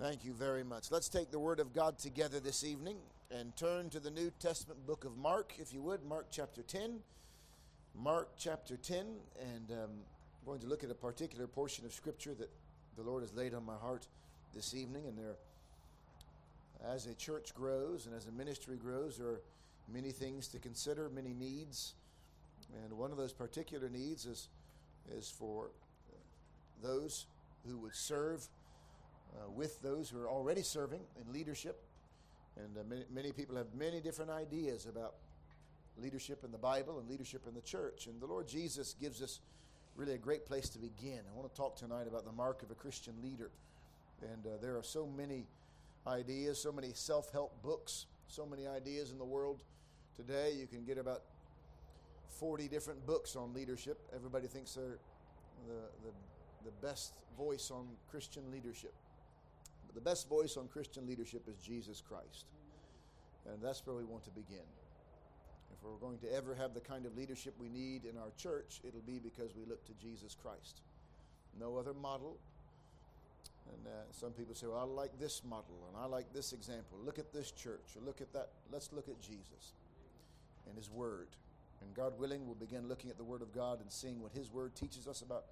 Thank you very much. Let's take the Word of God together this evening and turn to the New Testament book of Mark, if you would, Mark chapter 10. Mark chapter 10, and um, I'm going to look at a particular portion of Scripture that the Lord has laid on my heart this evening. And there, as a church grows and as a ministry grows, there are many things to consider, many needs. And one of those particular needs is, is for those who would serve uh, with those who are already serving in leadership. And uh, many, many people have many different ideas about leadership in the Bible and leadership in the church. And the Lord Jesus gives us really a great place to begin. I want to talk tonight about the mark of a Christian leader. And uh, there are so many ideas, so many self help books, so many ideas in the world today. You can get about 40 different books on leadership. Everybody thinks they're the, the, the best voice on Christian leadership. The best voice on Christian leadership is Jesus Christ. And that's where we want to begin. If we're going to ever have the kind of leadership we need in our church, it'll be because we look to Jesus Christ. No other model. And uh, some people say, well, I like this model and I like this example. Look at this church or look at that. Let's look at Jesus and His Word. And God willing, we'll begin looking at the Word of God and seeing what His Word teaches us about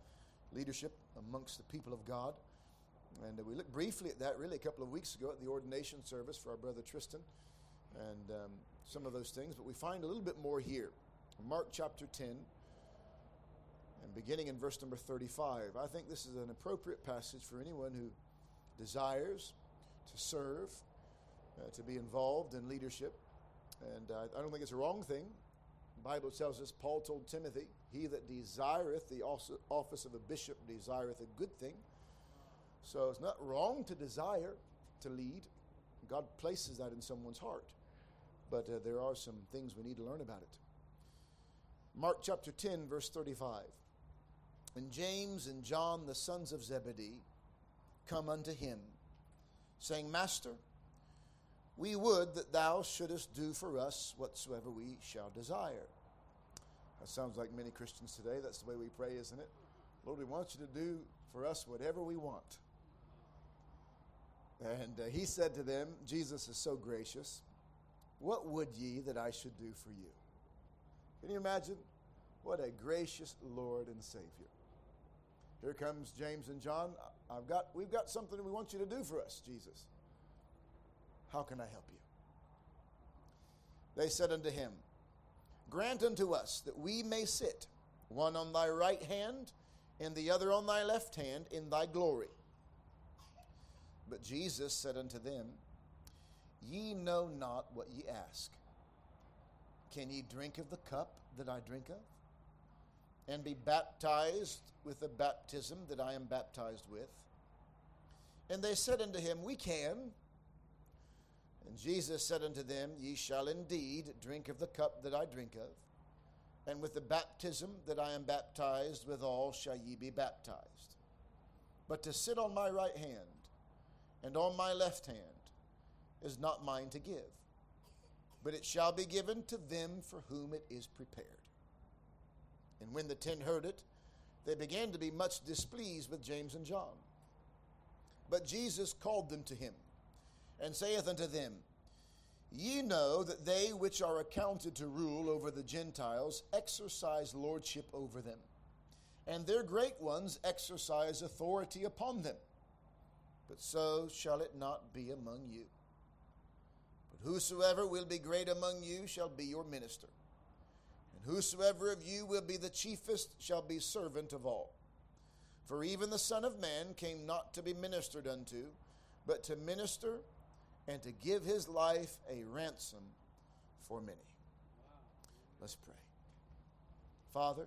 leadership amongst the people of God. And uh, we looked briefly at that really a couple of weeks ago at the ordination service for our brother Tristan and um, some of those things. But we find a little bit more here. Mark chapter 10 and beginning in verse number 35. I think this is an appropriate passage for anyone who desires to serve, uh, to be involved in leadership. And uh, I don't think it's a wrong thing. The Bible tells us, Paul told Timothy, He that desireth the office of a bishop desireth a good thing. So it's not wrong to desire to lead. God places that in someone's heart. But uh, there are some things we need to learn about it. Mark chapter 10, verse 35. And James and John, the sons of Zebedee, come unto him, saying, Master, we would that thou shouldest do for us whatsoever we shall desire. That sounds like many Christians today. That's the way we pray, isn't it? Lord, we want you to do for us whatever we want. And uh, he said to them, Jesus is so gracious, What would ye that I should do for you? Can you imagine? What a gracious Lord and Savior. Here comes James and John. I've got, we've got something we want you to do for us, Jesus. How can I help you? They said unto him, Grant unto us that we may sit, one on thy right hand, and the other on thy left hand, in thy glory. But Jesus said unto them, Ye know not what ye ask. Can ye drink of the cup that I drink of? And be baptized with the baptism that I am baptized with? And they said unto him, We can. And Jesus said unto them, Ye shall indeed drink of the cup that I drink of, and with the baptism that I am baptized withal shall ye be baptized. But to sit on my right hand and on my left hand is not mine to give, but it shall be given to them for whom it is prepared. And when the ten heard it, they began to be much displeased with James and John. But Jesus called them to him, and saith unto them, Ye know that they which are accounted to rule over the Gentiles exercise lordship over them, and their great ones exercise authority upon them but so shall it not be among you. But whosoever will be great among you shall be your minister, and whosoever of you will be the chiefest shall be servant of all. For even the Son of Man came not to be ministered unto, but to minister and to give his life a ransom for many. Let's pray. Father,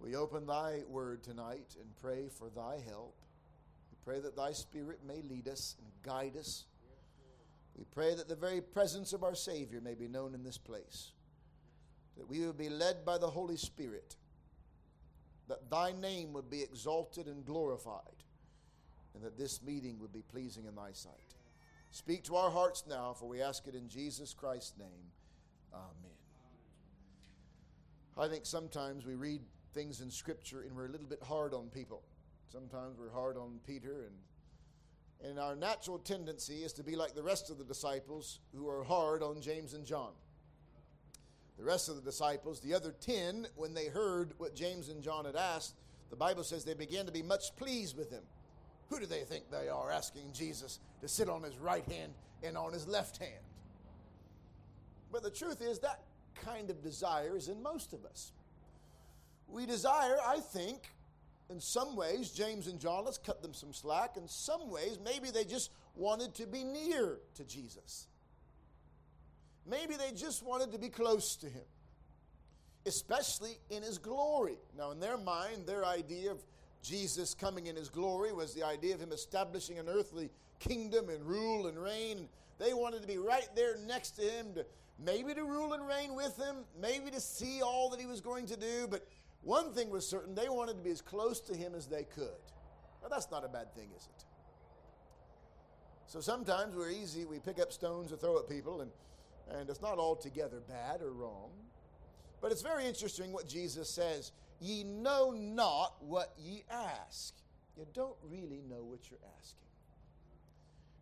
we open thy word tonight and pray for thy help. Pray that thy Spirit may lead us and guide us. We pray that the very presence of our Savior may be known in this place, that we would be led by the Holy Spirit, that thy name would be exalted and glorified, and that this meeting would be pleasing in thy sight. Speak to our hearts now, for we ask it in Jesus Christ's name. Amen. I think sometimes we read things in Scripture and we're a little bit hard on people. Sometimes we're hard on Peter and And our natural tendency is to be like the rest of the disciples who are hard on James and John. The rest of the disciples, the other ten, when they heard what James and John had asked, the Bible says they began to be much pleased with him. Who do they think they are asking Jesus to sit on his right hand and on his left hand? But the truth is, that kind of desire is in most of us. We desire, I think, in some ways, James and John, let's cut them some slack. In some ways, maybe they just wanted to be near to Jesus. Maybe they just wanted to be close to him, especially in his glory. Now, in their mind, their idea of Jesus coming in his glory was the idea of him establishing an earthly kingdom and rule and reign. They wanted to be right there next to him to maybe to rule and reign with him, maybe to see all that he was going to do, but one thing was certain they wanted to be as close to him as they could. Now, that's not a bad thing, is it? So sometimes we're easy, we pick up stones or throw at people, and, and it's not altogether bad or wrong. But it's very interesting what Jesus says Ye know not what ye ask. You don't really know what you're asking.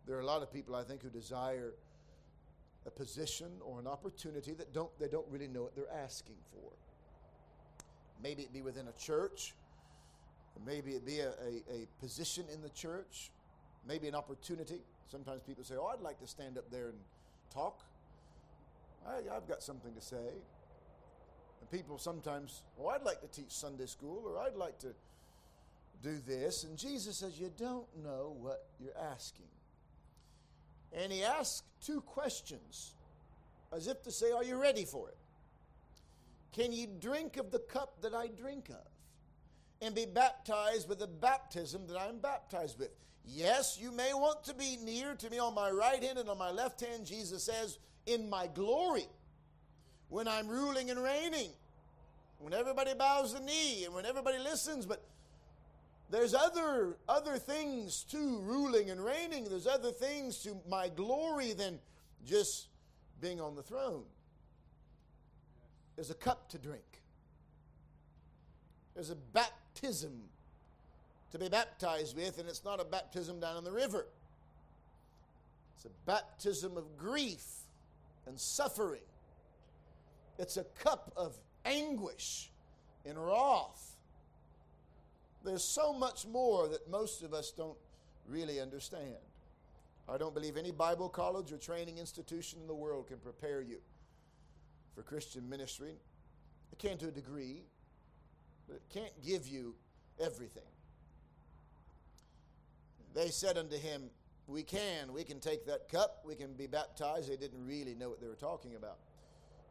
There are a lot of people, I think, who desire a position or an opportunity that don't, they don't really know what they're asking for. Maybe it be within a church. Maybe it be a, a, a position in the church. Maybe an opportunity. Sometimes people say, Oh, I'd like to stand up there and talk. I, I've got something to say. And people sometimes, Oh, I'd like to teach Sunday school, or I'd like to do this. And Jesus says, You don't know what you're asking. And he asks two questions as if to say, Are you ready for it? Can ye drink of the cup that I drink of? And be baptized with the baptism that I'm baptized with. Yes, you may want to be near to me on my right hand and on my left hand, Jesus says, in my glory, when I'm ruling and reigning, when everybody bows the knee and when everybody listens, but there's other other things to ruling and reigning. There's other things to my glory than just being on the throne. There's a cup to drink. There's a baptism to be baptized with, and it's not a baptism down in the river. It's a baptism of grief and suffering. It's a cup of anguish and wrath. There's so much more that most of us don't really understand. I don't believe any Bible college or training institution in the world can prepare you for Christian ministry. It can to a degree, but it can't give you everything. They said unto him, We can, we can take that cup, we can be baptized. They didn't really know what they were talking about.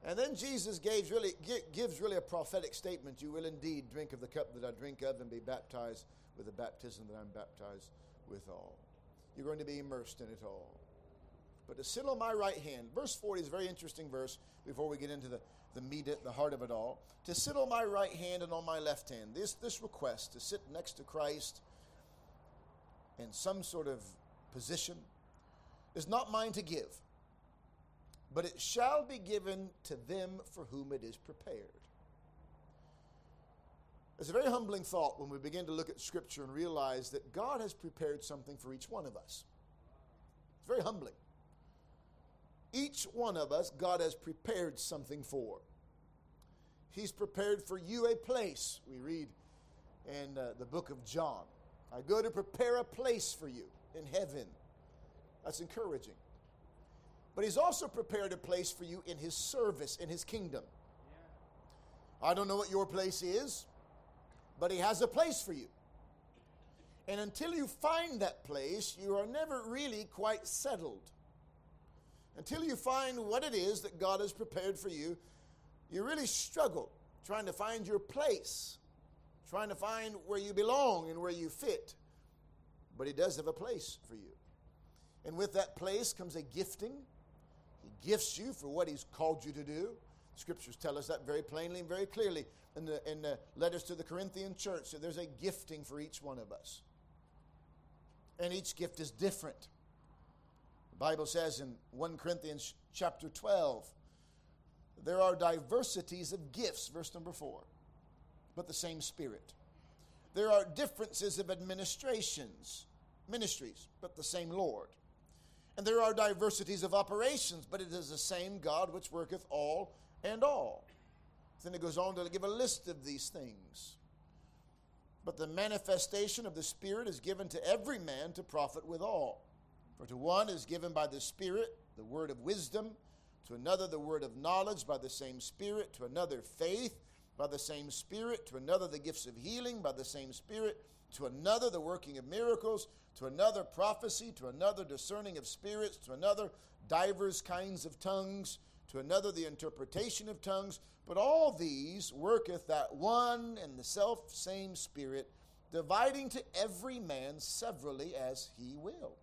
And then Jesus gives really, gives really a prophetic statement You will indeed drink of the cup that I drink of and be baptized with the baptism that I'm baptized with all. You're going to be immersed in it all but to sit on my right hand. Verse 40 is a very interesting verse before we get into the, the meat, the heart of it all. To sit on my right hand and on my left hand. This, this request to sit next to Christ in some sort of position is not mine to give, but it shall be given to them for whom it is prepared. It's a very humbling thought when we begin to look at Scripture and realize that God has prepared something for each one of us. It's very humbling. Each one of us, God has prepared something for. He's prepared for you a place. We read in uh, the book of John I go to prepare a place for you in heaven. That's encouraging. But He's also prepared a place for you in His service, in His kingdom. I don't know what your place is, but He has a place for you. And until you find that place, you are never really quite settled. Until you find what it is that God has prepared for you, you really struggle trying to find your place, trying to find where you belong and where you fit. But He does have a place for you. And with that place comes a gifting. He gifts you for what He's called you to do. Scriptures tell us that very plainly and very clearly in the, in the letters to the Corinthian church. So there's a gifting for each one of us. And each gift is different. The Bible says in 1 Corinthians chapter 12, there are diversities of gifts, verse number 4, but the same Spirit. There are differences of administrations, ministries, but the same Lord. And there are diversities of operations, but it is the same God which worketh all and all. Then it goes on to give a list of these things. But the manifestation of the Spirit is given to every man to profit withal. For to one is given by the Spirit the word of wisdom, to another the word of knowledge by the same Spirit, to another faith by the same Spirit, to another the gifts of healing by the same Spirit, to another the working of miracles, to another prophecy, to another discerning of spirits, to another divers kinds of tongues, to another the interpretation of tongues. But all these worketh that one and the self same Spirit, dividing to every man severally as he will.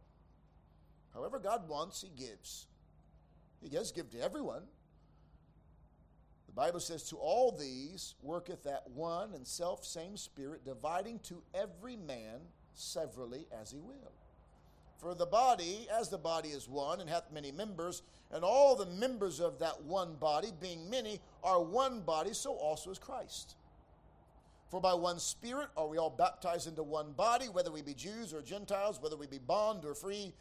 However, God wants, he gives. He does give to everyone. The Bible says, To all these worketh that one and self same Spirit, dividing to every man severally as he will. For the body, as the body is one, and hath many members, and all the members of that one body, being many, are one body, so also is Christ. For by one Spirit are we all baptized into one body, whether we be Jews or Gentiles, whether we be bond or free.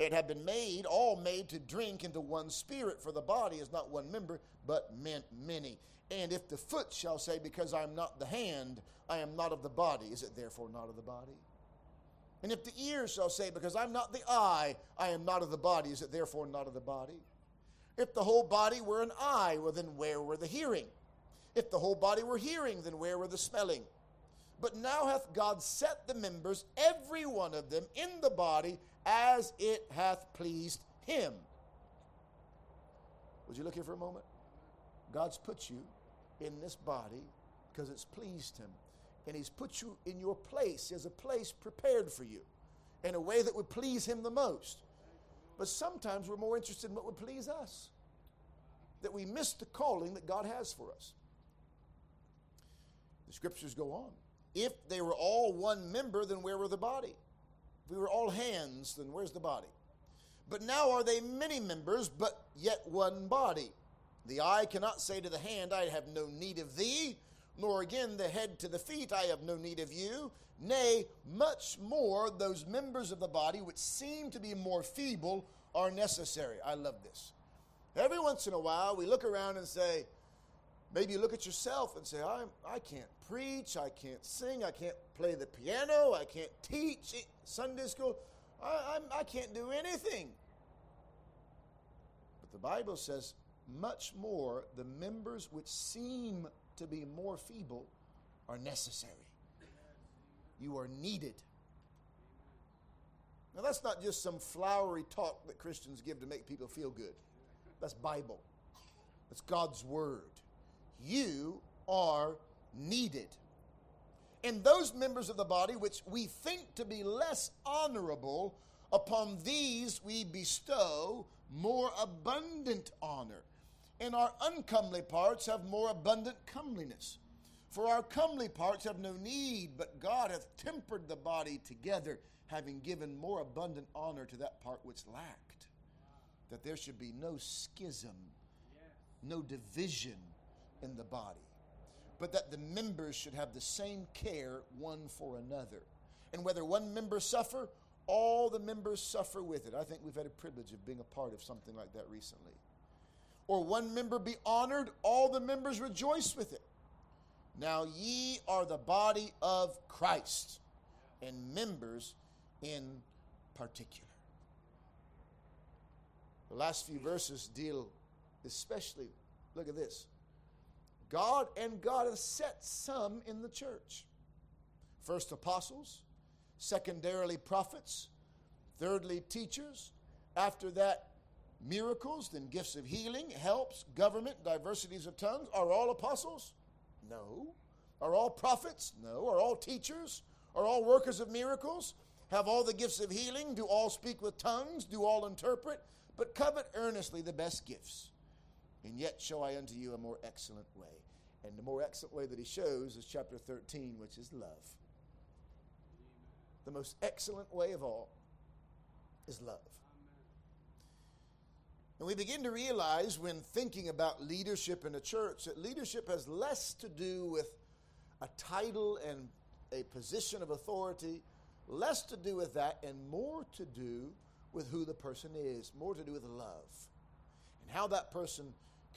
It had been made, all made to drink into one Spirit, for the body is not one member, but meant many. And if the foot shall say, Because I am not the hand, I am not of the body, is it therefore not of the body? And if the ear shall say, Because I'm not the eye, I am not of the body, is it therefore not of the body? If the whole body were an eye, well, then where were the hearing? If the whole body were hearing, then where were the smelling? But now hath God set the members, every one of them, in the body as it hath pleased him. Would you look here for a moment? God's put you in this body because it's pleased him and He's put you in your place. as a place prepared for you in a way that would please Him the most. But sometimes we're more interested in what would please us, that we miss the calling that God has for us. The scriptures go on. If they were all one member, then where were the body? If we were all hands, then where's the body? But now are they many members, but yet one body. The eye cannot say to the hand, I have no need of thee nor again the head to the feet, I have no need of you. Nay, much more those members of the body which seem to be more feeble are necessary. I love this. Every once in a while, we look around and say, maybe you look at yourself and say, I, I can't preach, I can't sing, I can't play the piano, I can't teach Sunday school, I, I'm, I can't do anything. But the Bible says, much more the members which seem to be more feeble are necessary. You are needed. Now, that's not just some flowery talk that Christians give to make people feel good. That's Bible. That's God's Word. You are needed. And those members of the body which we think to be less honorable, upon these we bestow more abundant honor and our uncomely parts have more abundant comeliness. For our comely parts have no need, but God hath tempered the body together, having given more abundant honor to that part which lacked, that there should be no schism, no division in the body, but that the members should have the same care one for another. And whether one member suffer, all the members suffer with it. I think we've had a privilege of being a part of something like that recently or one member be honored, all the members rejoice with it. Now ye are the body of Christ, and members in particular. The last few verses deal especially, look at this. God and God has set some in the church. First, apostles, secondarily, prophets, thirdly, teachers, after that, miracles, then gifts of healing, helps, government, diversities of tongues. Are all apostles? No. Are all prophets? No. Are all teachers? Are all workers of miracles? Have all the gifts of healing? Do all speak with tongues? Do all interpret? But covet earnestly the best gifts. And yet show I unto you a more excellent way. And the more excellent way that he shows is chapter 13, which is love. The most excellent way of all is love. And we begin to realize when thinking about leadership in a church that leadership has less to do with a title and a position of authority, less to do with that and more to do with who the person is, more to do with love and how that person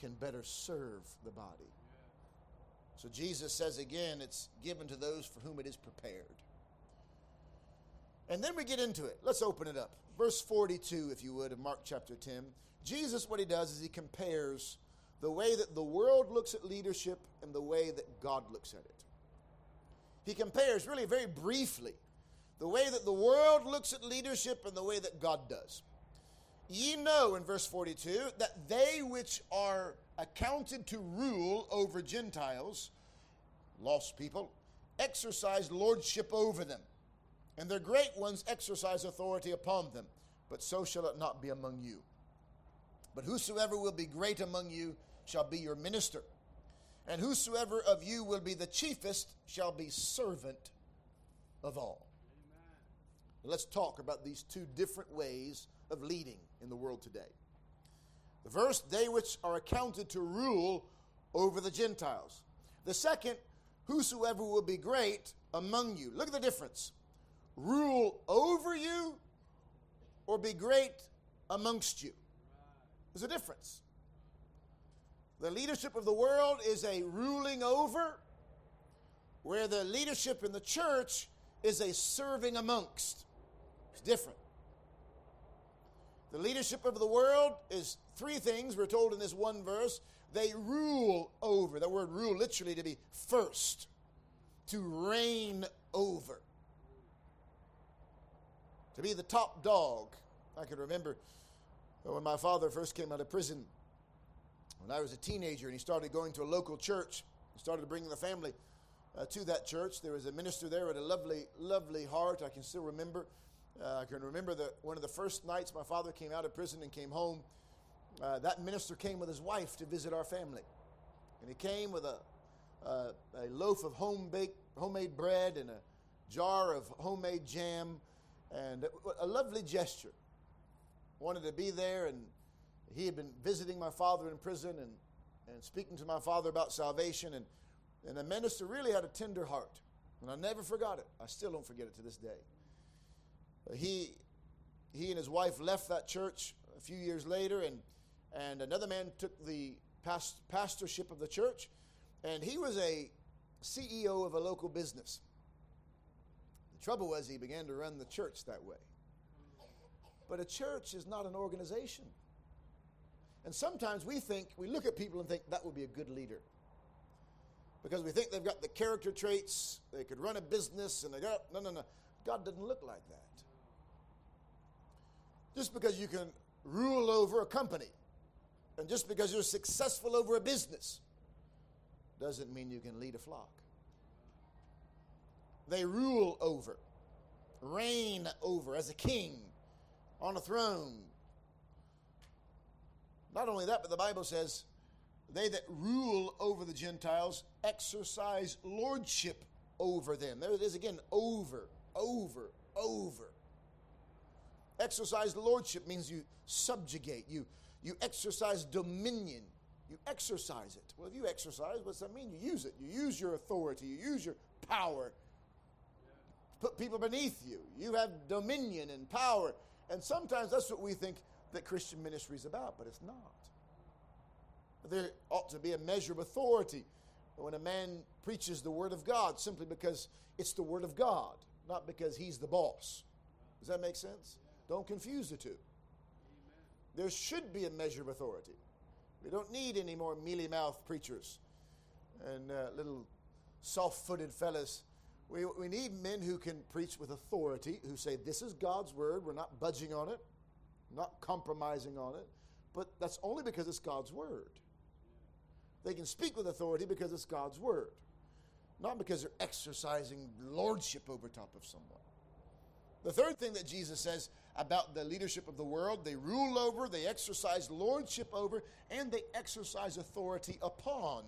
can better serve the body. So Jesus says again, it's given to those for whom it is prepared. And then we get into it. Let's open it up. Verse 42, if you would, of Mark chapter 10. Jesus, what he does is he compares the way that the world looks at leadership and the way that God looks at it. He compares, really very briefly, the way that the world looks at leadership and the way that God does. Ye know, in verse 42, that they which are accounted to rule over Gentiles, lost people, exercise lordship over them, and their great ones exercise authority upon them. But so shall it not be among you. But whosoever will be great among you shall be your minister, and whosoever of you will be the chiefest shall be servant of all. Let's talk about these two different ways of leading in the world today. The first, they which are accounted to rule over the Gentiles. The second, whosoever will be great among you. Look at the difference. Rule over you or be great amongst you. There's a difference. The leadership of the world is a ruling over, where the leadership in the church is a serving amongst. It's different. The leadership of the world is three things we're told in this one verse. They rule over. The word rule literally to be first, to reign over, to be the top dog. I can remember when my father first came out of prison when I was a teenager and he started going to a local church. He started bringing the family uh, to that church. There was a minister there with a lovely, lovely heart. I can still remember. Uh, I can remember that one of the first nights my father came out of prison and came home. Uh, that minister came with his wife to visit our family, and he came with a uh, a loaf of home baked homemade bread and a jar of homemade jam, and a lovely gesture. Wanted to be there, and he had been visiting my father in prison and and speaking to my father about salvation, and and the minister really had a tender heart, and I never forgot it. I still don't forget it to this day he, he and his wife left that church a few years later, and, and another man took the past, pastorship of the church, and he was a CEO of a local business. The trouble was, he began to run the church that way. But a church is not an organization. And sometimes we think, we look at people and think that would be a good leader. Because we think they've got the character traits, they could run a business, and they got, no, no, no. God doesn't look like that. Just because you can rule over a company and just because you're successful over a business doesn't mean you can lead a flock. They rule over, reign over as a king on a throne. Not only that, but the Bible says, they that rule over the Gentiles exercise lordship over them. There it is again, over, over, over. Exercise lordship means you subjugate, you, you exercise dominion, you exercise it. Well, if you exercise, what's that mean? You use it. You use your authority, you use your power put people beneath you. You have dominion and power. And sometimes that's what we think that Christian ministry is about, but it's not. There ought to be a measure of authority when a man preaches the Word of God simply because it's the Word of God, not because he's the boss. Does that make sense? Don't confuse the two. Amen. There should be a measure of authority. We don't need any more mealy mouthed preachers and uh, little soft footed fellas. We, we need men who can preach with authority, who say, This is God's word. We're not budging on it, not compromising on it. But that's only because it's God's word. They can speak with authority because it's God's word, not because they're exercising lordship over top of someone. The third thing that Jesus says about the leadership of the world they rule over, they exercise lordship over, and they exercise authority upon.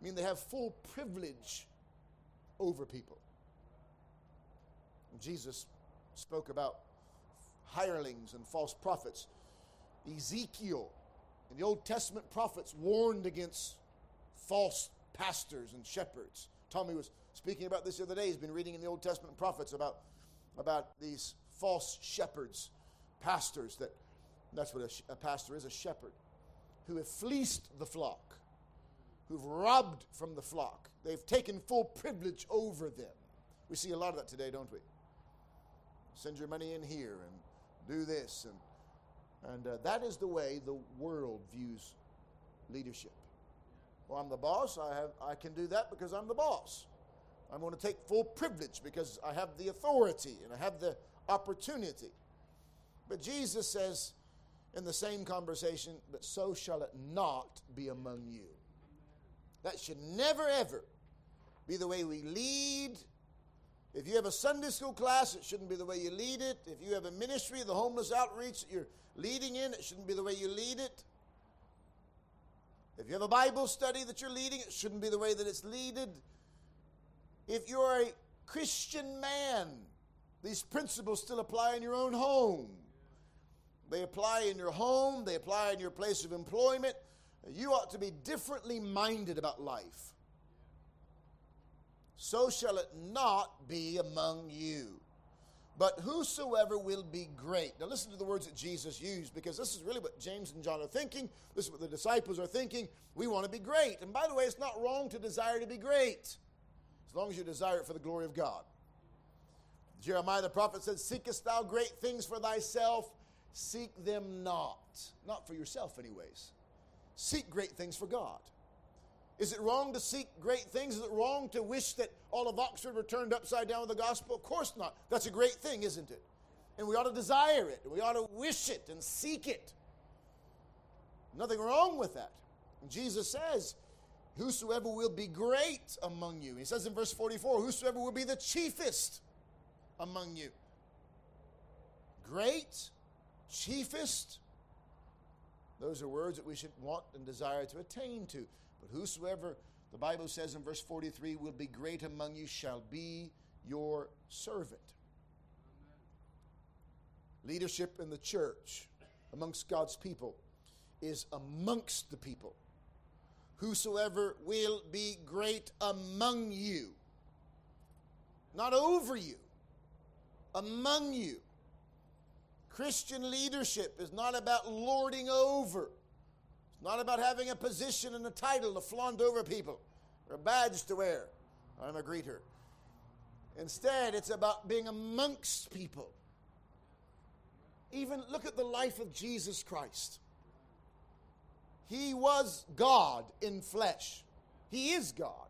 I mean, they have full privilege over people. Jesus spoke about hirelings and false prophets. Ezekiel and the Old Testament prophets warned against false pastors and shepherds. Tommy was speaking about this the other day. He's been reading in the Old Testament prophets about about these false shepherds, pastors that that's what a, a pastor is a shepherd who have fleeced the flock, who've robbed from the flock. They've taken full privilege over them. We see a lot of that today, don't we? Send your money in here and do this. And, and uh, that is the way the world views leadership. Well, I'm the boss. I, have, I can do that because I'm the boss. I'm going to take full privilege because I have the authority and I have the opportunity. But Jesus says in the same conversation, but so shall it not be among you. That should never, ever be the way we lead. If you have a Sunday school class, it shouldn't be the way you lead it. If you have a ministry, the homeless outreach that you're leading in, it shouldn't be the way you lead it. If you have a Bible study that you're leading, it shouldn't be the way that it's leaded. If you're a Christian man, these principles still apply in your own home. They apply in your home, they apply in your place of employment. You ought to be differently minded about life. So shall it not be among you. But whosoever will be great. Now, listen to the words that Jesus used because this is really what James and John are thinking. This is what the disciples are thinking. We want to be great. And by the way, it's not wrong to desire to be great as long as you desire it for the glory of God. Jeremiah the prophet said, Seekest thou great things for thyself? Seek them not. Not for yourself, anyways. Seek great things for God. Is it wrong to seek great things? Is it wrong to wish that all of Oxford were turned upside down with the gospel? Of course not. That's a great thing, isn't it? And we ought to desire it. We ought to wish it and seek it. Nothing wrong with that. Jesus says, Whosoever will be great among you. He says in verse 44, Whosoever will be the chiefest among you. Great, chiefest. Those are words that we should want and desire to attain to. But whosoever, the Bible says in verse 43, will be great among you shall be your servant. Leadership in the church amongst God's people is amongst the people. Whosoever will be great among you, not over you, among you. Christian leadership is not about lording over. It's not about having a position and a title to flaunt over people or a badge to wear. I'm a greeter. Instead, it's about being amongst people. Even look at the life of Jesus Christ. He was God in flesh. He is God.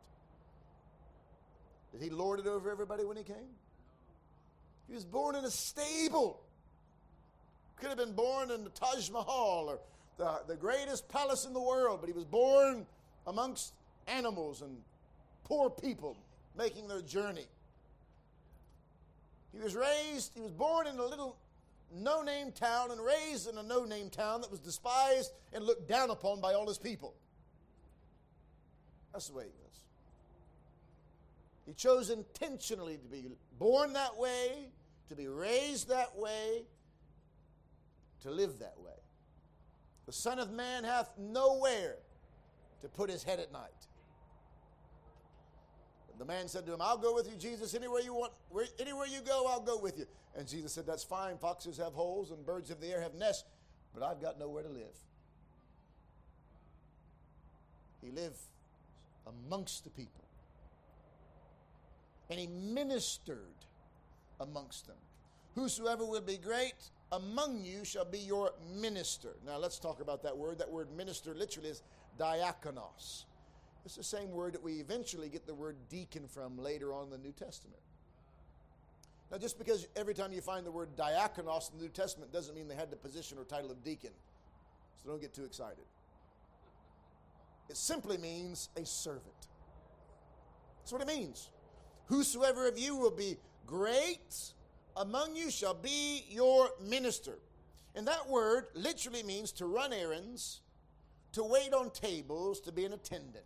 Did he lord it over everybody when he came? He was born in a stable. Could have been born in the Taj Mahal or the, the greatest palace in the world, but he was born amongst animals and poor people making their journey. He was raised, he was born in a little no name town and raised in a no name town that was despised and looked down upon by all his people. That's the way he was. He chose intentionally to be born that way, to be raised that way, to live that way. The Son of Man hath nowhere to put his head at night. The man said to him, I'll go with you, Jesus, anywhere you want, where, anywhere you go, I'll go with you. And Jesus said, That's fine. Foxes have holes and birds of the air have nests, but I've got nowhere to live. He lived amongst the people. And he ministered amongst them. Whosoever will be great among you shall be your minister. Now let's talk about that word. That word minister literally is diakonos. It's the same word that we eventually get the word deacon from later on in the New Testament. Now, just because every time you find the word diakonos in the New Testament doesn't mean they had the position or title of deacon. So don't get too excited. It simply means a servant. That's what it means. Whosoever of you will be great among you shall be your minister. And that word literally means to run errands, to wait on tables, to be an attendant.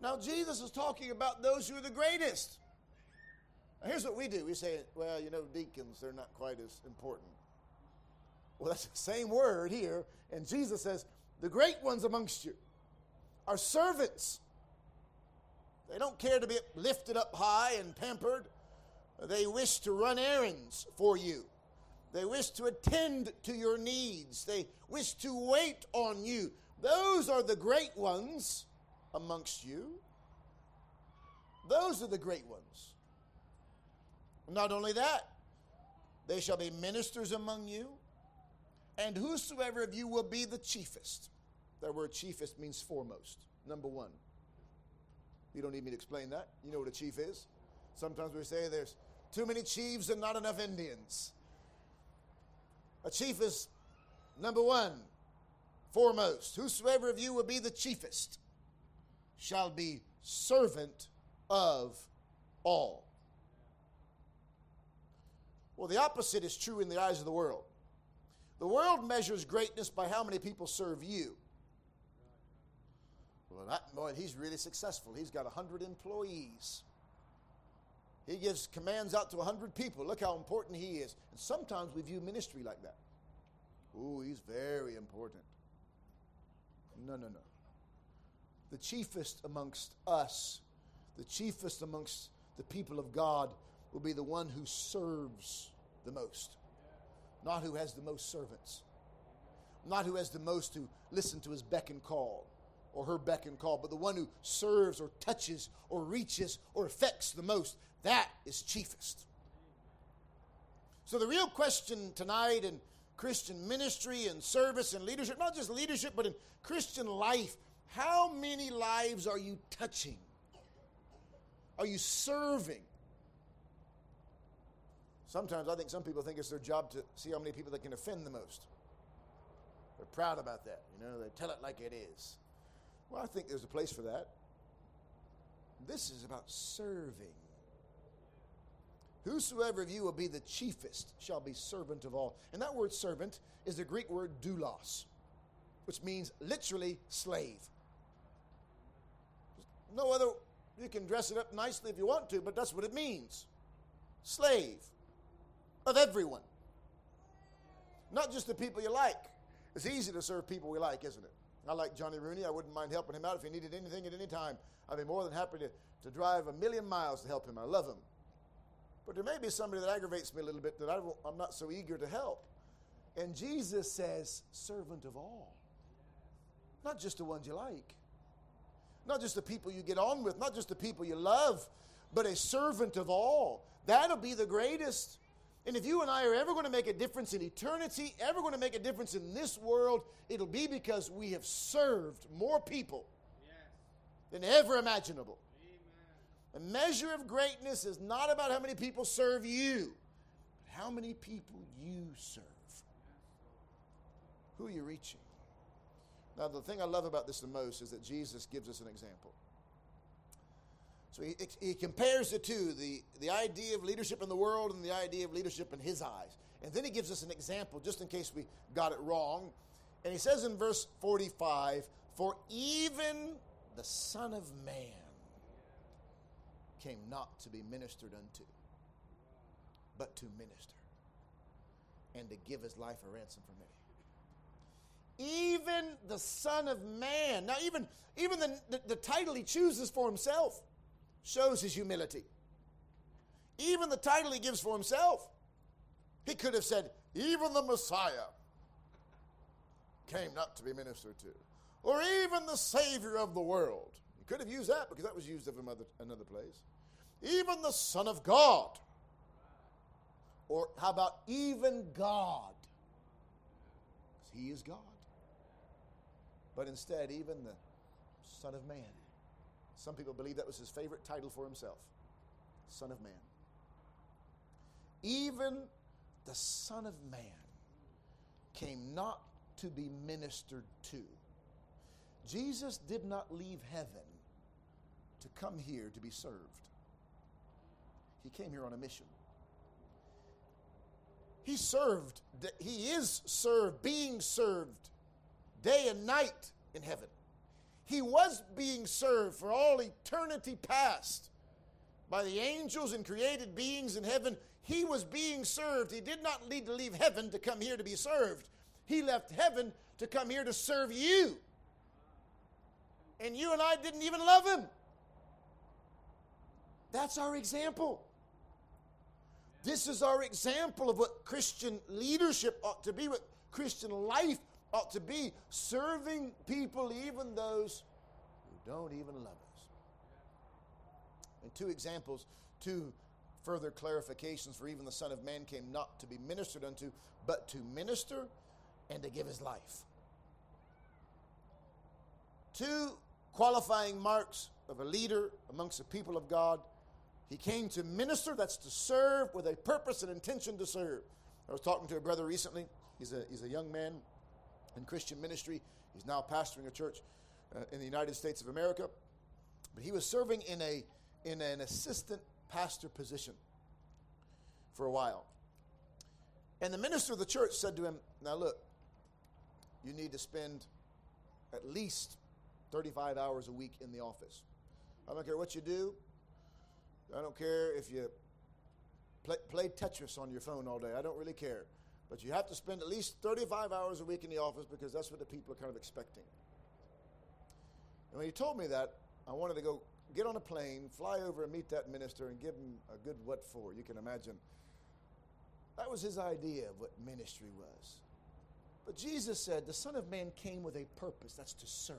Now, Jesus is talking about those who are the greatest. Now, here's what we do we say, well, you know, deacons, they're not quite as important. Well, that's the same word here. And Jesus says, the great ones amongst you are servants. They don't care to be lifted up high and pampered. They wish to run errands for you. They wish to attend to your needs. They wish to wait on you. Those are the great ones amongst you. Those are the great ones. Not only that, they shall be ministers among you, and whosoever of you will be the chiefest. That word chiefest means foremost, number one. You don't need me to explain that. You know what a chief is. Sometimes we say there's too many chiefs and not enough Indians. A chief is number one, foremost. Whosoever of you will be the chiefest shall be servant of all. Well, the opposite is true in the eyes of the world. The world measures greatness by how many people serve you. Well, that boy, he's really successful. He's got 100 employees. He gives commands out to 100 people. Look how important he is. And sometimes we view ministry like that. Ooh, he's very important. No, no, no. The chiefest amongst us, the chiefest amongst the people of God, will be the one who serves the most, not who has the most servants, not who has the most to listen to his beck and call or her beck and call, but the one who serves or touches or reaches or affects the most. That is chiefest. So, the real question tonight in Christian ministry and service and leadership, not just leadership, but in Christian life, how many lives are you touching? Are you serving? Sometimes I think some people think it's their job to see how many people they can offend the most. They're proud about that. You know, they tell it like it is. Well, I think there's a place for that. This is about serving. Whosoever of you will be the chiefest shall be servant of all. And that word servant is the Greek word doulos, which means literally slave. No other, you can dress it up nicely if you want to, but that's what it means. Slave of everyone. Not just the people you like. It's easy to serve people we like, isn't it? I like Johnny Rooney. I wouldn't mind helping him out if he needed anything at any time. I'd be more than happy to, to drive a million miles to help him. I love him. But there may be somebody that aggravates me a little bit that I I'm not so eager to help. And Jesus says, servant of all. Not just the ones you like, not just the people you get on with, not just the people you love, but a servant of all. That'll be the greatest. And if you and I are ever going to make a difference in eternity, ever going to make a difference in this world, it'll be because we have served more people yes. than ever imaginable. Amen. The measure of greatness is not about how many people serve you, but how many people you serve. Who are you reaching? Now, the thing I love about this the most is that Jesus gives us an example. So he, he compares the two the, the idea of leadership in the world and the idea of leadership in his eyes. And then he gives us an example just in case we got it wrong. And he says in verse 45 For even the Son of Man came not to be ministered unto, but to minister and to give his life a ransom for many even the Son of Man. Now, even, even the, the, the, title he chooses for himself shows his humility. Even the title he gives for himself, he could have said, even the Messiah came not to be ministered to, or even the Savior of the world. He could have used that because that was used of another, another place. Even the Son of God. Or how about even God? Because he is God. But instead, even the Son of Man. Some people believe that was his favorite title for himself Son of Man. Even the Son of Man came not to be ministered to. Jesus did not leave heaven to come here to be served. He came here on a mission. He served, he is served, being served day and night in heaven. He was being served for all eternity past by the angels and created beings in heaven. He was being served. He did not need to leave heaven to come here to be served. He left heaven to come here to serve you. And you and I didn't even love him. That's our example. This is our example of what Christian leadership ought to be, what Christian life ought to be, serving people, even those who don't even love us. And two examples, two further clarifications for even the Son of Man came not to be ministered unto, but to minister and to give his life. Two qualifying marks of a leader amongst the people of God. He came to minister, that's to serve with a purpose and intention to serve. I was talking to a brother recently. He's a, he's a young man in Christian ministry. He's now pastoring a church uh, in the United States of America. But he was serving in, a, in an assistant pastor position for a while. And the minister of the church said to him, Now look, you need to spend at least 35 hours a week in the office. I don't care what you do. I don't care if you play, play Tetris on your phone all day. I don't really care. But you have to spend at least 35 hours a week in the office because that's what the people are kind of expecting. And when he told me that, I wanted to go get on a plane, fly over and meet that minister and give him a good what for. You can imagine. That was his idea of what ministry was. But Jesus said the Son of Man came with a purpose that's to serve.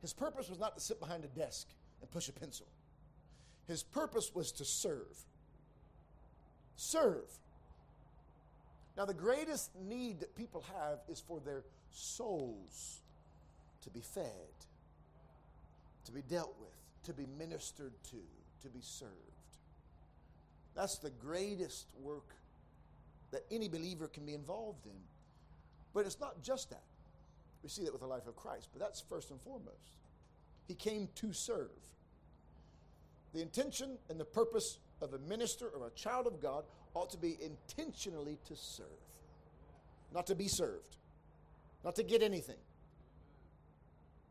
His purpose was not to sit behind a desk and push a pencil, his purpose was to serve. Serve. Now, the greatest need that people have is for their souls to be fed, to be dealt with, to be ministered to, to be served. That's the greatest work that any believer can be involved in. But it's not just that. We see that with the life of Christ, but that's first and foremost. He came to serve. The intention and the purpose of a minister or a child of God ought to be intentionally to serve, not to be served, not to get anything,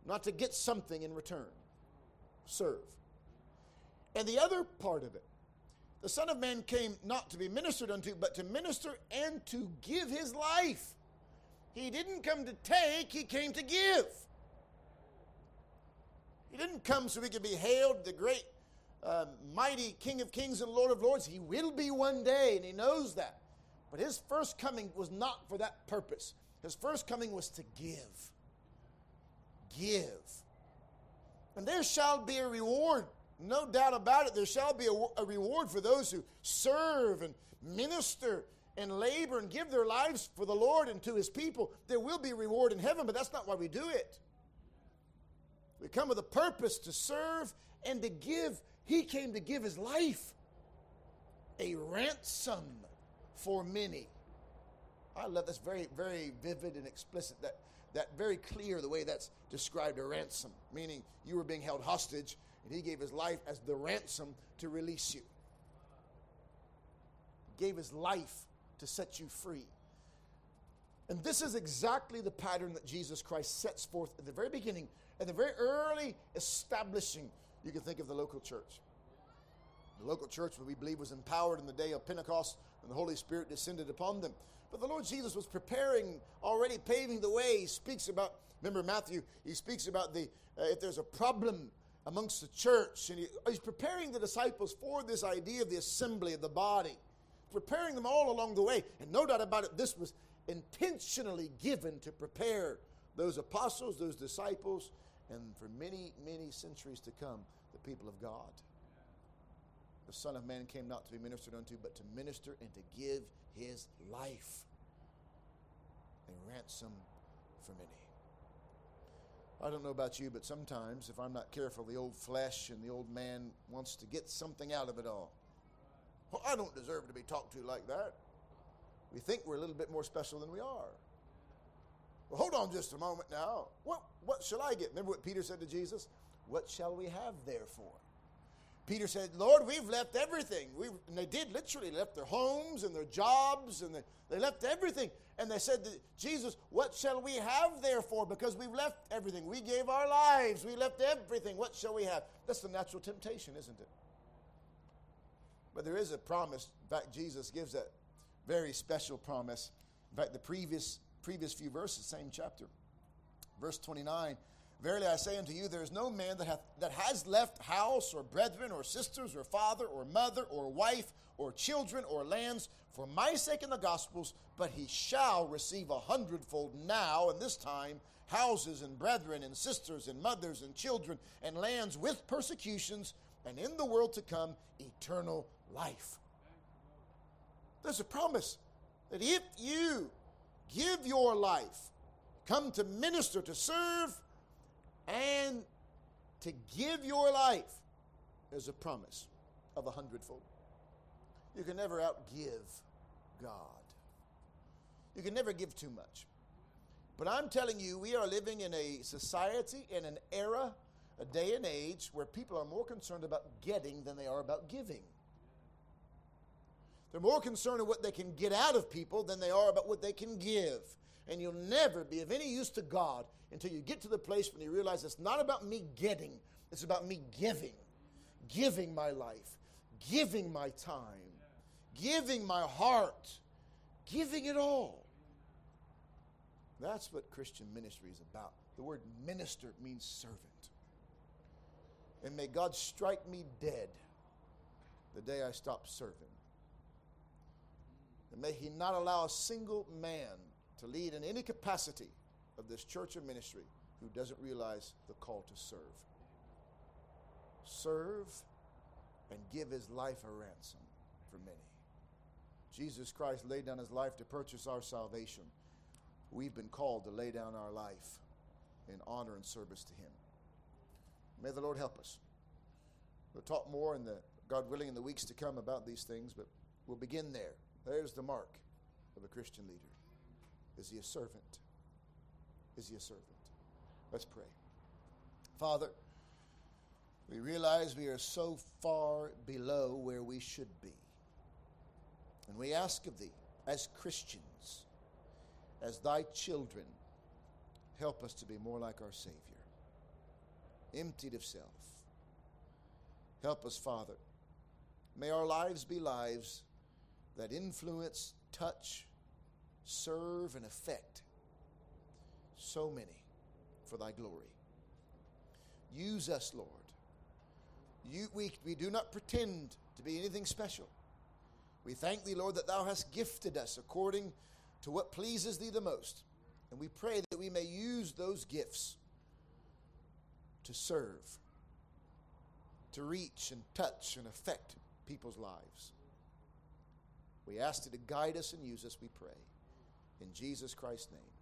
not to get something in return. Serve. And the other part of it, the Son of Man came not to be ministered unto, but to minister and to give his life. He didn't come to take, he came to give. He didn't come so he could be hailed the great, uh, mighty King of Kings and Lord of Lords. He will be one day, and he knows that. But his first coming was not for that purpose. His first coming was to give. Give. And there shall be a reward. No doubt about it. There shall be a, a reward for those who serve and minister and labor and give their lives for the Lord and to his people. There will be reward in heaven, but that's not why we do it. We come with a purpose to serve and to give. He came to give his life a ransom for many. I love that's very, very vivid and explicit. That that very clear the way that's described a ransom, meaning you were being held hostage, and he gave his life as the ransom to release you. Gave his life to set you free. And this is exactly the pattern that Jesus Christ sets forth at the very beginning at the very early establishing, you can think of the local church. The local church, we believe, was empowered in the day of Pentecost and the Holy Spirit descended upon them. But the Lord Jesus was preparing, already paving the way. He speaks about, remember Matthew, he speaks about the, uh, if there's a problem amongst the church, and he, he's preparing the disciples for this idea of the assembly of the body, preparing them all along the way. And no doubt about it, this was intentionally given to prepare those apostles, those disciples, and for many, many centuries to come, the people of God. The Son of Man came not to be ministered unto, but to minister and to give his life a ransom for many. I don't know about you, but sometimes, if I'm not careful, the old flesh and the old man wants to get something out of it all. Well, I don't deserve to be talked to like that. We think we're a little bit more special than we are. Well, hold on just a moment now. What, what shall I get? Remember what Peter said to Jesus? What shall we have therefore? Peter said, Lord, we've left everything. we and they did literally left their homes and their jobs and they, they left everything. And they said to Jesus, What shall we have therefore? Because we've left everything. We gave our lives. We left everything. What shall we have? That's the natural temptation, isn't it? But there is a promise. In fact, Jesus gives that very special promise. In fact, the previous previous few verses, same chapter. Verse 29 Verily I say unto you, there is no man that, hath, that has left house, or brethren, or sisters, or father, or mother, or wife, or children, or lands, for my sake and the gospel's, but he shall receive a hundredfold now and this time houses, and brethren, and sisters, and mothers, and children, and lands with persecutions, and in the world to come, eternal life. There's a promise that if you give your life, come to minister, to serve, and to give your life, there's a promise of a hundredfold. You can never outgive God. You can never give too much. But I'm telling you, we are living in a society, in an era, a day and age where people are more concerned about getting than they are about giving. They're more concerned with what they can get out of people than they are about what they can give. And you'll never be of any use to God until you get to the place when you realize it's not about me getting, it's about me giving. Giving my life, giving my time, giving my heart, giving it all. That's what Christian ministry is about. The word minister means servant. And may God strike me dead the day I stop serving. And may He not allow a single man to lead in any capacity of this church or ministry who doesn't realize the call to serve. Serve and give his life a ransom for many. Jesus Christ laid down his life to purchase our salvation. We've been called to lay down our life in honor and service to him. May the Lord help us. We'll talk more in the God willing in the weeks to come about these things, but we'll begin there. There's the mark of a Christian leader. Is he a servant? Is he a servant? Let's pray. Father, we realize we are so far below where we should be. And we ask of thee, as Christians, as thy children, help us to be more like our Savior, emptied of self. Help us, Father. May our lives be lives that influence, touch, serve, and affect so many for thy glory. Use us, Lord. You, we, we do not pretend to be anything special. We thank thee, Lord, that thou hast gifted us according to what pleases thee the most. And we pray that we may use those gifts to serve, to reach and touch and affect people's lives. We ask you to guide us and use us, we pray. In Jesus Christ's name.